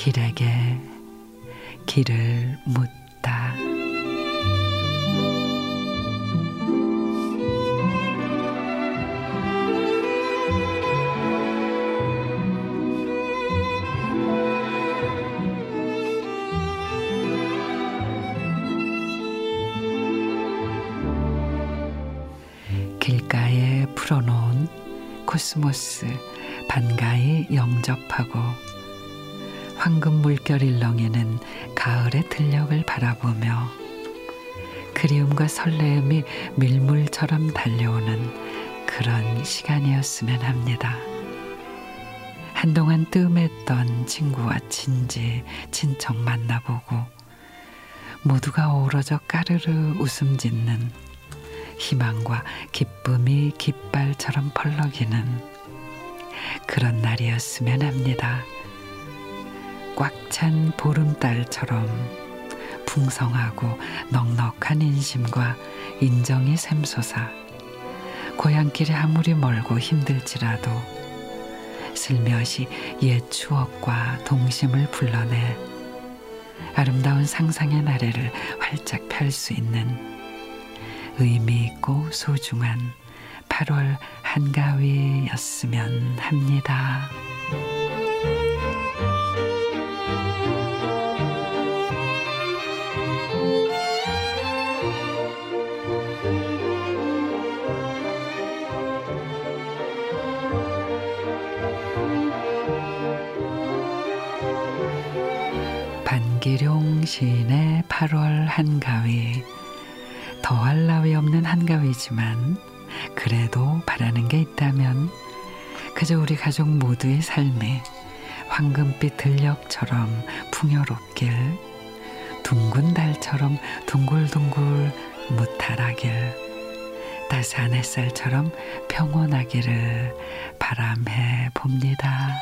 길에게 길을 묻다. 길가에 풀어놓은 코스모스 반가이 영접하고 황금 물결 일렁이는 가을의 들녘을 바라보며 그리움과 설레음이 밀물처럼 달려오는 그런 시간이었으면 합니다. 한동안 뜸했던 친구와 친지, 친척 만나보고 모두가 어우러져 까르르 웃음 짓는 희망과 기쁨이 깃발처럼 펄럭이는 그런 날이었으면 합니다. 꽉 찬 보름달처럼 풍성하고 넉넉한 인심과 인정이 샘솟아 고향길이 아무리 멀고 힘들지라도 슬며시 옛 추억과 동심을 불러내 아름다운 상상의 나래를 활짝 펼 수 있는 의미 있고 소중한 8월 한가위였으면 합니다. 반기룡 시인의 8월 한가위 더할 나위 없는 한가위지만 그래도 바라는 게 있다면 그저 우리 가족 모두의 삶이 황금빛 들녘처럼 풍요롭길 둥근 달처럼 둥글둥글 무탈하길 따스한 햇살처럼 평온하기를 바람해 봅니다.